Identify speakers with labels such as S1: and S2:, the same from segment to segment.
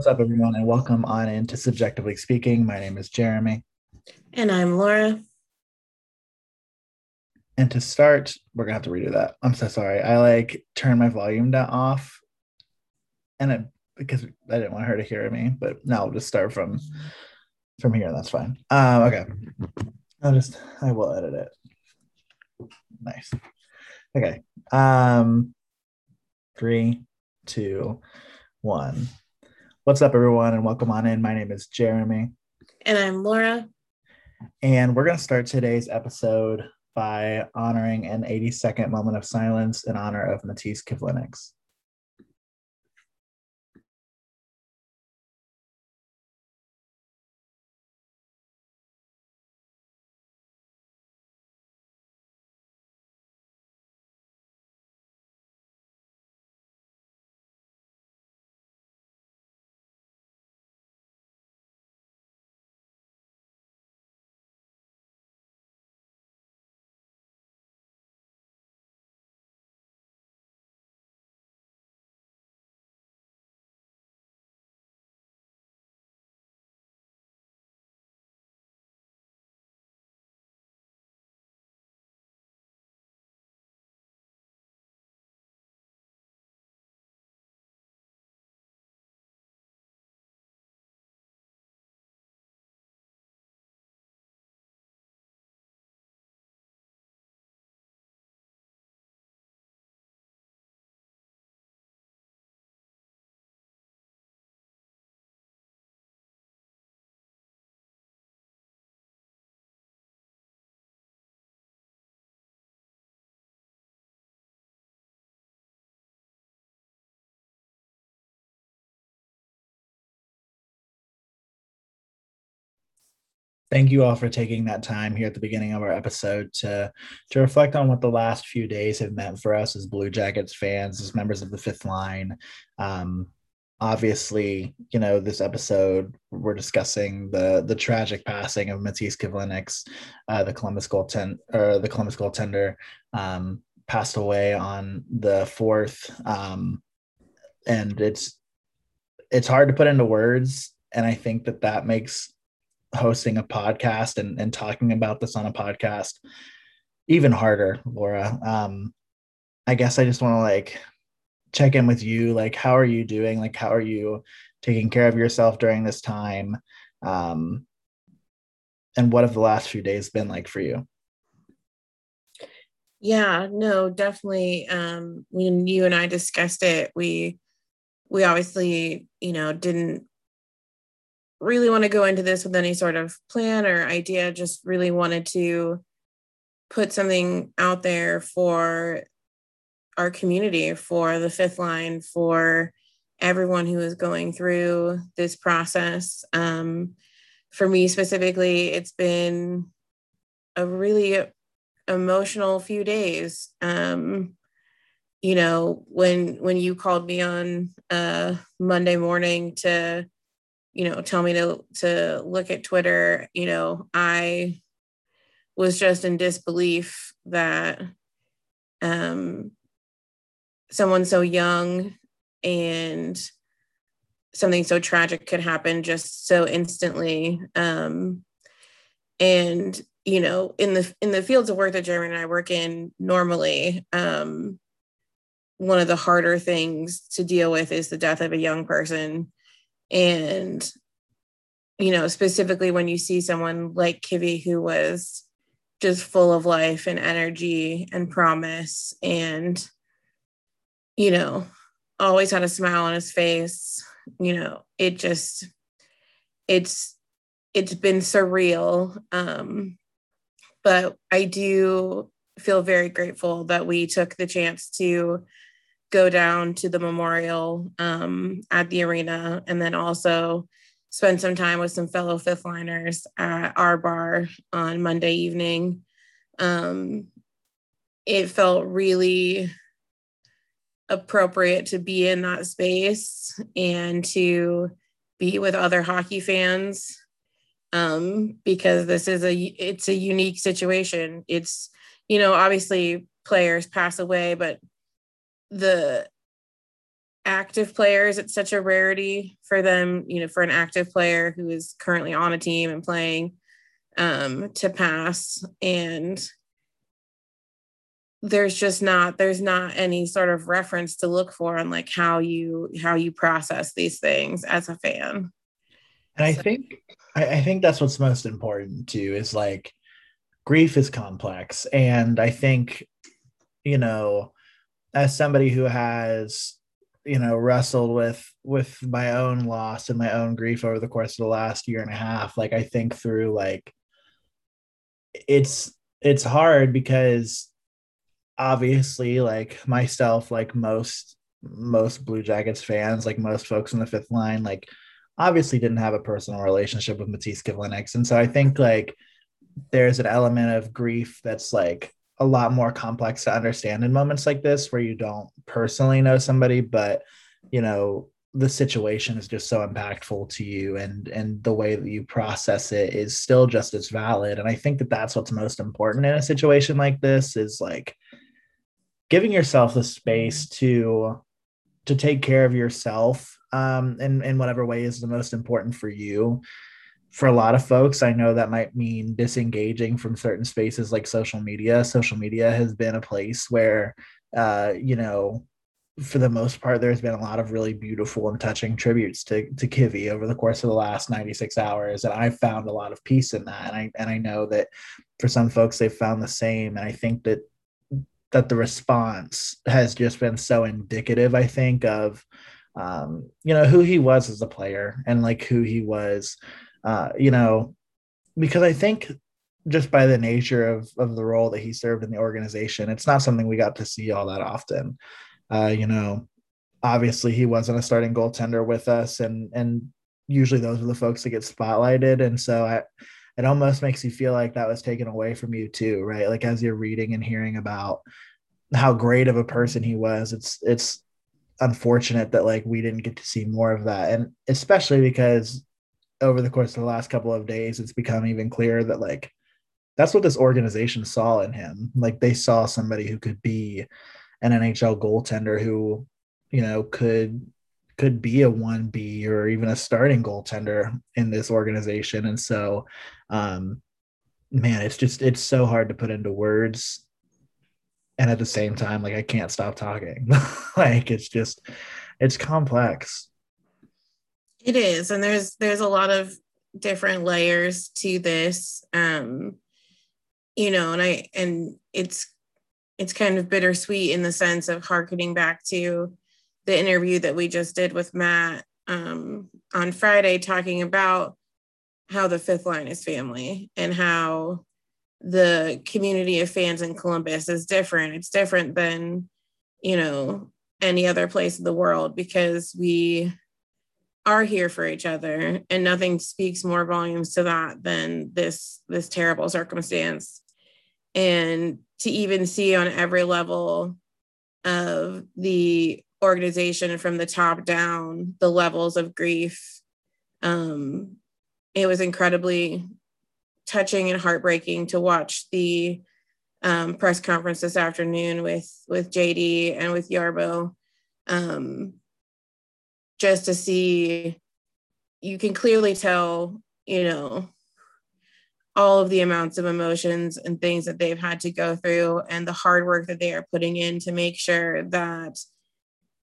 S1: What's up, everyone, and welcome on into Subjectively Speaking. My name is Jeremy.
S2: And I'm Laura.
S1: And to start, we're gonna have to redo that. I'm so sorry. I like turned my volume down off, and it because I didn't want her to hear me. But now I'll just start from from here. That's fine. Um, okay. I'll just I will edit it. Nice. Okay. Um, three, two, one. What's up, everyone, and welcome on in. My name is Jeremy.
S2: And I'm Laura.
S1: And we're going to start today's episode by honoring an 80 second moment of silence in honor of Matiss Kivlenieks. Thank you all for taking that time here at the beginning of our episode to to reflect on what the last few days have meant for us as Blue Jackets fans, as members of the fifth line. Um, obviously, you know, this episode we're discussing the the tragic passing of Matiss Kivlenieks, uh, the Columbus goaltender, or the Columbus goaltender, um, passed away on the fourth, um, and it's it's hard to put into words, and I think that that makes hosting a podcast and, and talking about this on a podcast even harder laura. Um i guess i just want to like check in with you like how are you doing? Like how are you taking care of yourself during this time? Um and what have the last few days been like for you?
S2: Yeah no definitely um when you and i discussed it we we obviously you know didn't really want to go into this with any sort of plan or idea, just really wanted to put something out there for our community, for the fifth line, for everyone who is going through this process. Um, for me specifically, it's been a really emotional few days. Um, you know, when when you called me on uh, Monday morning to you know, tell me to to look at Twitter, you know, I was just in disbelief that um someone so young and something so tragic could happen just so instantly um and you know in the in the fields of work that jeremy and i work in normally um one of the harder things to deal with is the death of a young person and, you know, specifically when you see someone like Kivy who was just full of life and energy and promise and, you know, always had a smile on his face, you know, it just, it's, it's been surreal. Um, but I do feel very grateful that we took the chance to go down to the memorial um, at the arena and then also spend some time with some fellow fifth liners at our bar on Monday evening. Um, it felt really appropriate to be in that space and to be with other hockey fans um, because this is a it's a unique situation. It's you know obviously players pass away, but the active players, it's such a rarity for them, you know, for an active player who is currently on a team and playing um, to pass. And there's just not there's not any sort of reference to look for on like how you how you process these things as a fan
S1: and i think I, I think that's what's most important too is like grief is complex and i think you know as somebody who has you know wrestled with with my own loss and my own grief over the course of the last year and a half like i think through like it's it's hard because obviously like myself like most most blue jackets fans like most folks in the fifth line like obviously didn't have a personal relationship with Matiss Kivlenieks. And so I think like there's an element of grief that's like a lot more complex to understand in moments like this where you don't personally know somebody, but you know, the situation is just so impactful to you and and the way that you process it is still just as valid and i think that that's what's most important in a situation like this is like giving yourself the space to to take care of yourself um, in in whatever way is the most important for you. For a lot of folks, I know that might mean disengaging from certain spaces like social media. Social media has been a place where, uh, you know, for the most part, there's been a lot of really beautiful and touching tributes to to Kivy over the course of the last 96 hours, and I've found a lot of peace in that. And I and I know that for some folks, they've found the same. And I think that that the response has just been so indicative, I think, of um, you know, who he was as a player and like who he was, uh, you know, because I think just by the nature of of the role that he served in the organization, it's not something we got to see all that often. Uh, you know, obviously he wasn't a starting goaltender with us, and and usually those are the folks that get spotlighted, and so I it almost makes you feel like that was taken away from you too, right? Like as you're reading and hearing about how great of a person he was, it's it's unfortunate that like we didn't get to see more of that, and especially because over the course of the last couple of days, it's become even clearer that like that's what this organization saw in him. Like they saw somebody who could be an NHL goaltender who, you know, could could be a 1B or even a starting goaltender in this organization. And so, um, man, it's just, it's so hard to put into words. And at the same time, like I can't stop talking. like it's just, it's complex.
S2: It is. And there's, there's a lot of different layers to this. Um, you know, and I, and it's, it's kind of bittersweet in the sense of harkening back to the interview that we just did with Matt um, on Friday, talking about how the fifth line is family and how the community of fans in Columbus is different. It's different than, you know, any other place in the world because we are here for each other and nothing speaks more volumes to that than this this terrible circumstance. And to even see on every level of the organization from the top down the levels of grief um, it was incredibly touching and heartbreaking to watch the um, press conference this afternoon with with jd and with Jarmo. Um, just to see you can clearly tell you know all of the amounts of emotions and things that they've had to go through and the hard work that they are putting in to make sure that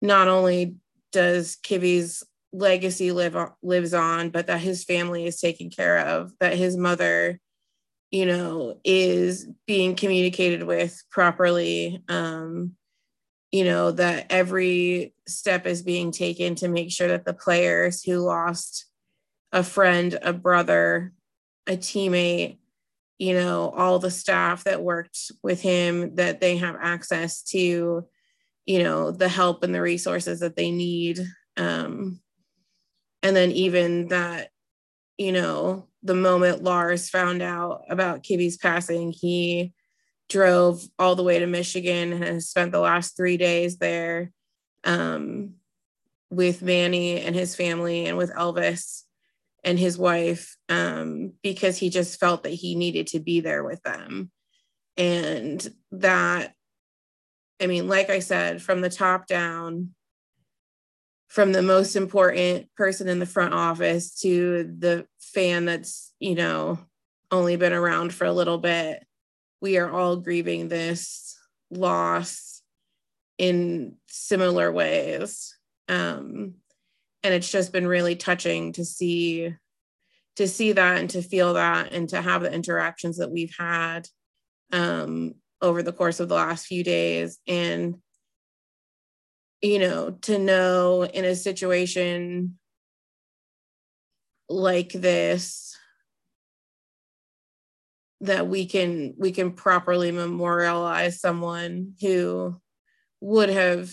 S2: not only does Kivy's legacy live lives on, but that his family is taken care of, that his mother, you know, is being communicated with properly. Um, you know, that every step is being taken to make sure that the players who lost a friend, a brother, a teammate, you know, all the staff that worked with him, that they have access to you know the help and the resources that they need. Um, and then even that you know the moment lars found out about kivy's passing he drove all the way to michigan and has spent the last three days there um, with manny and his family and with elvis and his wife um, because he just felt that he needed to be there with them and that I mean, like I said, from the top down, from the most important person in the front office to the fan that's, you know, only been around for a little bit. We are all grieving this loss in similar ways. Um, and it's just been really touching to see to see that and to feel that and to have the interactions that we've had um, over the course of the last few days and you know to know in a situation like this that we can we can properly memorialize someone who would have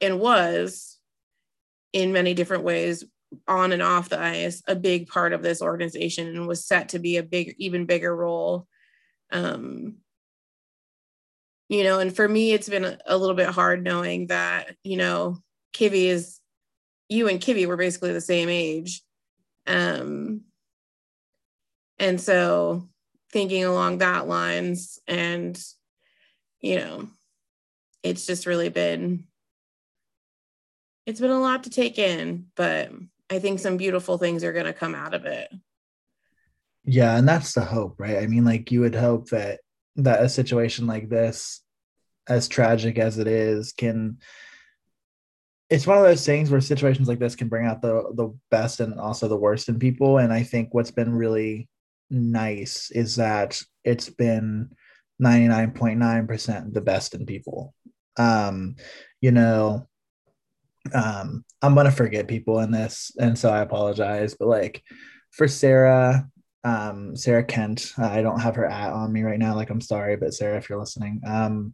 S2: and was in many different ways on and off the ice a big part of this organization and was set to be a big even bigger role. Um you know and for me it's been a, little bit hard knowing that you know Kivy is you and Kivy were basically the same age. Um and so thinking along that lines and you know it's just really been it's been a lot to take in but i think some beautiful things are going to come out of it.
S1: Yeah and that's the hope right? I mean like you would hope that that a situation like this as tragic as it is can it's one of those things where situations like this can bring out the the best and also the worst in people. And i think what's been really nice is that it's been 99.9% the best in people. Um you know um i'm gonna forget people in this and so i apologize but like for sarah um sarah kent i don't have her at on me right now like i'm sorry but sarah if you're listening um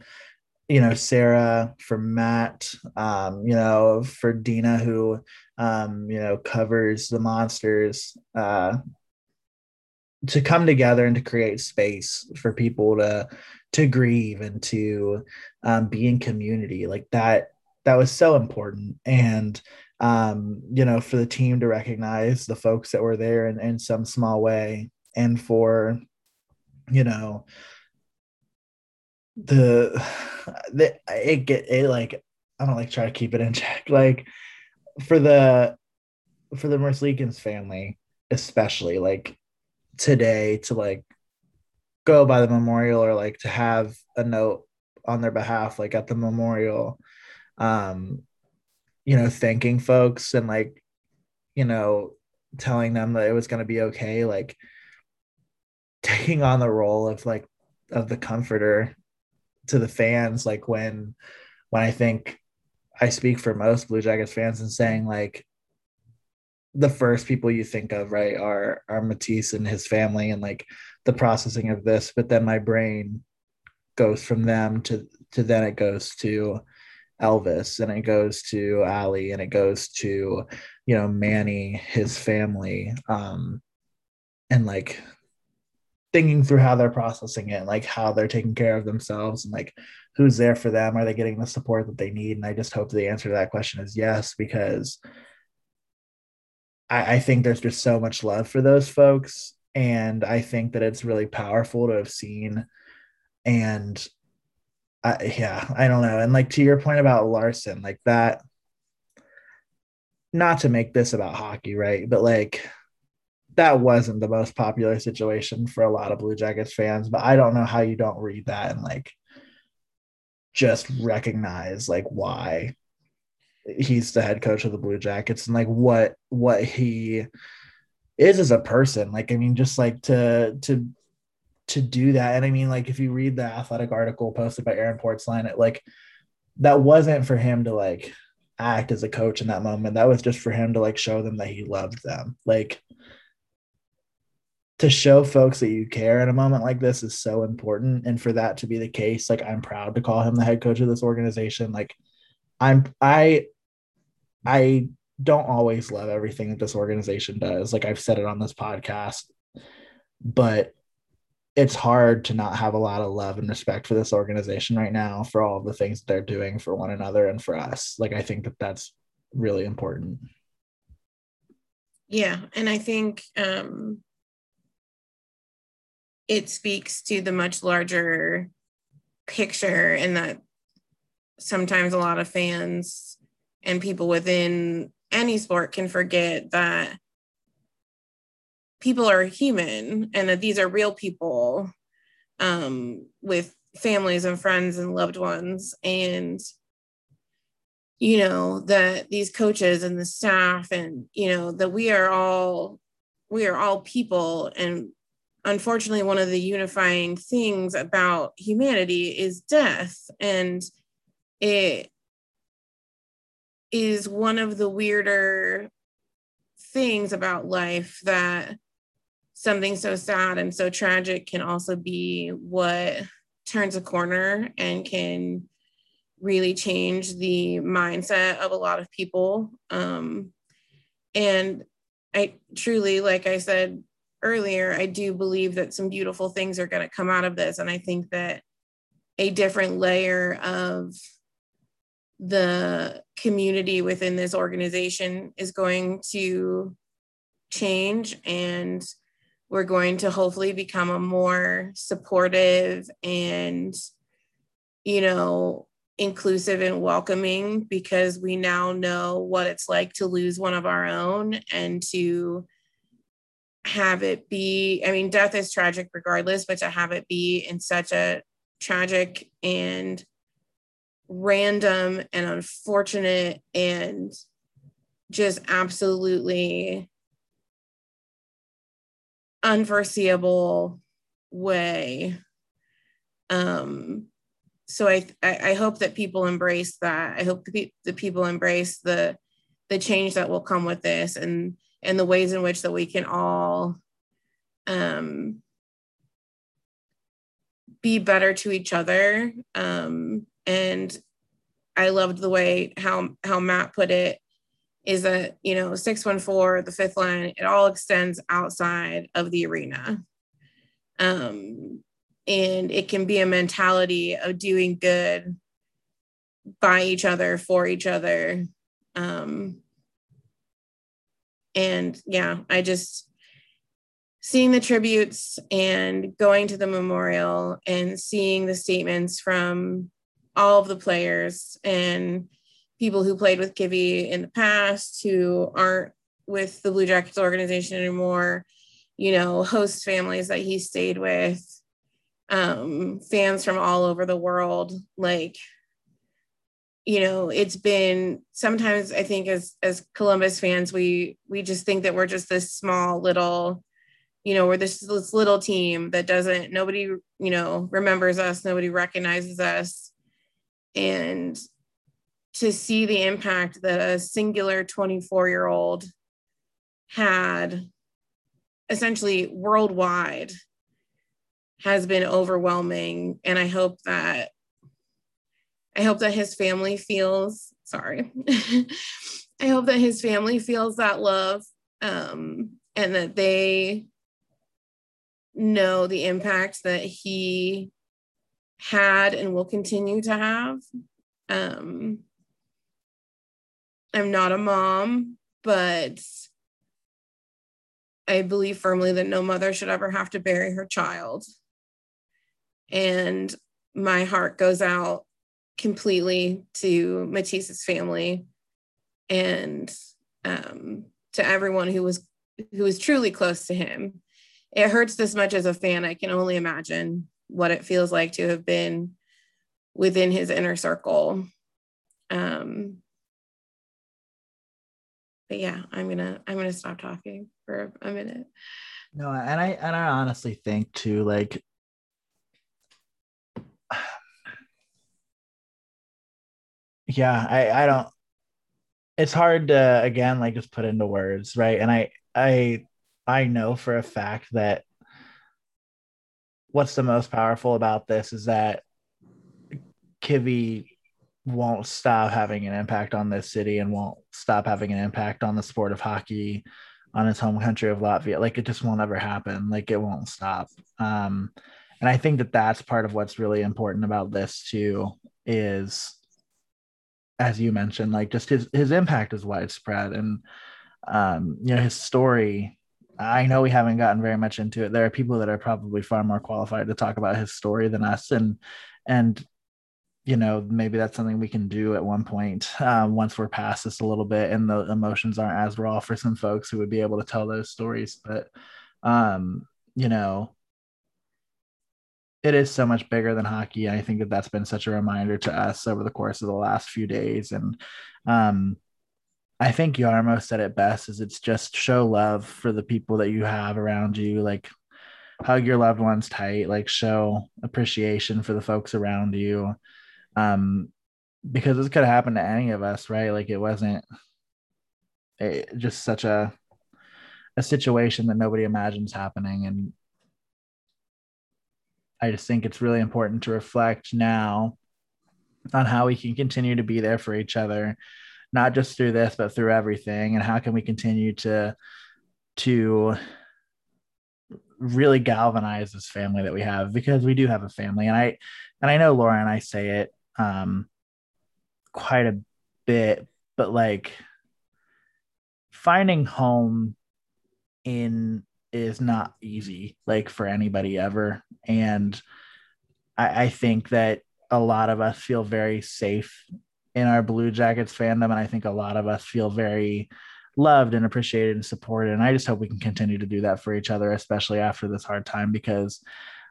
S1: you know sarah for matt um you know for dina who um you know covers the monsters uh to come together and to create space for people to to grieve and to um, be in community like that that was so important. And um, you know for the team to recognize the folks that were there in, in some small way and for you know the the it get it like I don't like try to keep it in check. Like for the for the Merzlikins family especially like today to like go by the memorial or like to have a note on their behalf like at the memorial um you know thanking folks and like you know telling them that it was going to be okay like taking on the role of like of the comforter to the fans like when when i think i speak for most blue jackets fans and saying like the first people you think of, right, are are Matiss and his family and like the processing of this, but then my brain goes from them to to then it goes to Elvis and it goes to Ali and it goes to you know Manny, his family, um, and like thinking through how they're processing it, like how they're taking care of themselves and like who's there for them, are they getting the support that they need? And I just hope the answer to that question is yes, because I, I think there's just so much love for those folks. And I think that it's really powerful to have seen. And I, yeah, I don't know. And like to your point about Larsen, like that, not to make this about hockey, right? But like that wasn't the most popular situation for a lot of Blue Jackets fans. But I don't know how you don't read that and like just recognize like why he's the head coach of the Blue Jackets and like what what he is as a person. Like I mean, just like to to to do that. And I mean, like if you read the athletic article posted by Aaron Portzline, it like that wasn't for him to like act as a coach in that moment. That was just for him to like show them that he loved them. Like to show folks that you care in a moment like this is so important. And for that to be the case, like I'm proud to call him the head coach of this organization. Like I'm I I don't always love everything that this organization does. Like I've said it on this podcast, but it's hard to not have a lot of love and respect for this organization right now for all the things that they're doing for one another and for us. Like I think that that's really important.
S2: Yeah, and I think um it speaks to the much larger picture and that sometimes a lot of fans and people within any sport can forget that people are human and that these are real people um, with families and friends and loved ones. And you know that these coaches and the staff and you know that we are all we are all people. And unfortunately one of the unifying things about humanity is death. And it is one of the weirder things about life that something so sad and so tragic can also be what turns a corner and can really change the mindset of a lot of people. Um, and I truly, like I said earlier, I do believe that some beautiful things are going to come out of this. And I think that a different layer of the community within this organization is going to change and we're going to hopefully become a more supportive and you know inclusive and welcoming because we now know what it's like to lose one of our own and to have it be i mean death is tragic regardless but to have it be in such a tragic and random and unfortunate and just absolutely unforeseeable way. Um, so I, I hope that people embrace that. I hope the, the people embrace the the change that will come with this and and the ways in which that we can all um, be better to each other. Um, and I loved the way how how Matt put it is that you know 614 the fifth line it all extends outside of the arena. Um, and it can be a mentality of doing good by each other for each other. Um, and yeah i just seeing the tributes and going to the memorial and seeing the statements from all of the players and people who played with Kivy in the past who aren't with the Blue Jackets organization anymore, you know, host families that he stayed with, um, fans from all over the world. Like, you know, it's been sometimes I think as as Columbus fans, we we just think that we're just this small little, you know, we're this, this little team that doesn't nobody, you know, remembers us, nobody recognizes us. And to see the impact that a singular 24 year old had essentially worldwide has been overwhelming. And i hope that i hope that his family feels sorry i hope that his family feels that love um, and that they know the impact that he had and will continue to have um, I'm not a mom, but I believe firmly that no mother should ever have to bury her child. And my heart goes out completely to Matiss's family and um, to everyone who was who was truly close to him. It hurts this much as a fan. I can only imagine what it feels like to have been within his inner circle. Um, but yeah, I'm gonna I'm gonna stop talking for a minute.
S1: No, and I and I honestly think too, like yeah, I I don't it's hard to again like just put into words, right? And I I I know for a fact that what's the most powerful about this is that Kivy won't stop having an impact on this city and won't stop having an impact on the sport of hockey on his home country of Latvia. Like it just won't ever happen. Like it won't stop. Um, and I think that that's part of what's really important about this too is, as you mentioned, like just his his impact is widespread and um, you know his story. I know we haven't gotten very much into it. There are people that are probably far more qualified to talk about his story than us, and and you know, maybe that's something we can do at one point um, once we're past this a little bit and the emotions aren't as raw for some folks who would be able to tell those stories. But, um, you know, it is so much bigger than hockey. I think that that's been such a reminder to us over the course of the last few days. And um, I think Jarmo said it best is it's just show love for the people that you have around you. Like hug your loved ones tight, like show appreciation for the folks around you. Um, because this could have happened to any of us, right? Like it wasn't a, just such a a situation that nobody imagines happening and I just think it's really important to reflect now on how we can continue to be there for each other, not just through this, but through everything, and how can we continue to to really galvanize this family that we have? Because we do have a family, and I and I know Laura and I say it um, quite a bit, but like finding home in is not easy, like for anybody ever. And I, I think that a lot of us feel very safe in our Blue Jackets fandom. And I think a lot of us feel very loved and appreciated and supported. And I just hope we can continue to do that for each other, especially after this hard time, because,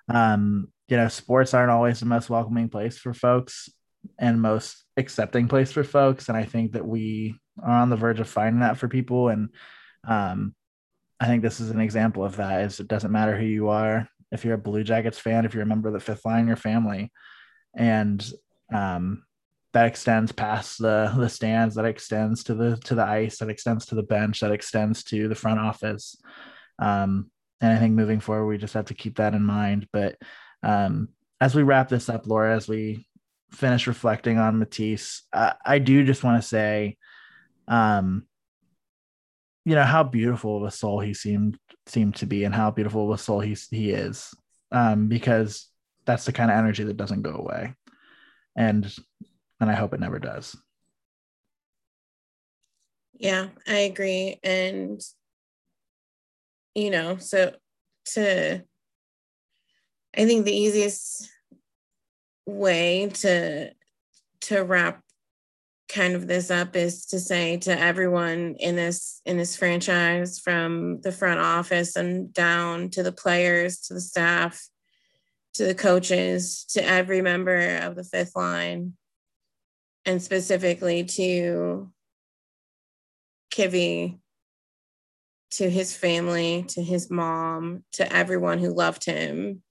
S1: um, you know, sports aren't always the most welcoming place for folks and most accepting place for folks. And I think that we are on the verge of finding that for people. And, um, I think this is an example of that. Is it doesn't matter who you are. If you're a Blue Jackets fan, if you're a member of the fifth line, your family, and um, that extends past the the stands, that extends to the to the ice, that extends to the bench, that extends to the front office. Um, and I think moving forward, we just have to keep that in mind. But um, as we wrap this up, Laura, as we finish reflecting on Matiss, I, I do just want to say, um, you know how beautiful of a soul he seemed seemed to be and how beautiful of a soul he he is um, because that's the kind of energy that doesn't go away and and i hope it never does.
S2: Yeah i agree. And you know so to i think the easiest way to to wrap kind of this up is to say to everyone in this in this franchise from the front office and down to the players to the staff to the coaches to every member of the fifth line and specifically to Kivy to his family to his mom to everyone who loved him.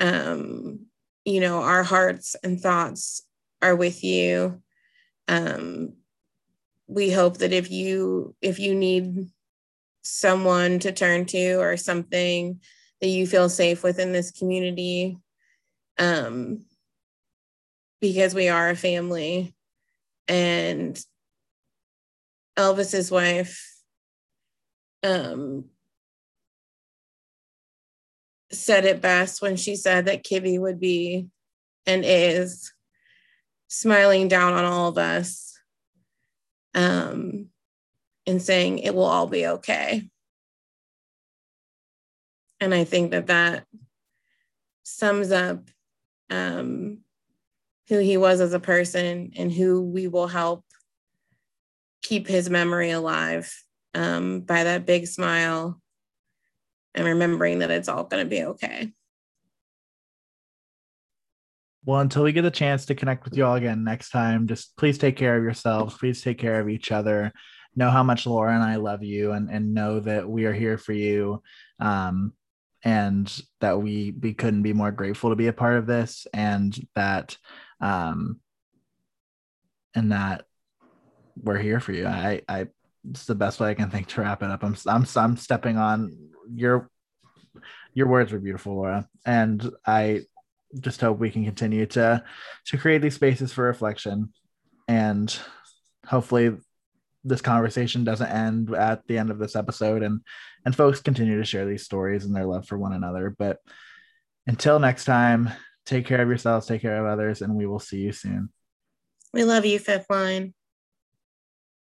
S2: Um you know our hearts and thoughts are with you. Um, we hope that if you if you need someone to turn to or something that you feel safe within this community. Um, because we are a family and elvis's wife um, said it best when she said that Kivy would be and is smiling down on all of us um, and saying it will all be okay. And I think that that sums up um, who he was as a person and who we will help keep his memory alive um, by that big smile and remembering that it's all going to be okay.
S1: Well, until we get a chance to connect with you all again next time, just please take care of yourselves. Please take care of each other. Know how much Laura and I love you and, and know that we are here for you. Um, and that we we couldn't be more grateful to be a part of this and that um and that we're here for you. I I it's the best way I can think to wrap it up. I'm I'm I'm stepping on your your words were beautiful, Laura. And I just hope we can continue to to create these spaces for reflection and hopefully this conversation doesn't end at the end of this episode and and folks continue to share these stories and their love for one another but until next time take care of yourselves take care of others and we will see you soon.
S2: We love you fifth line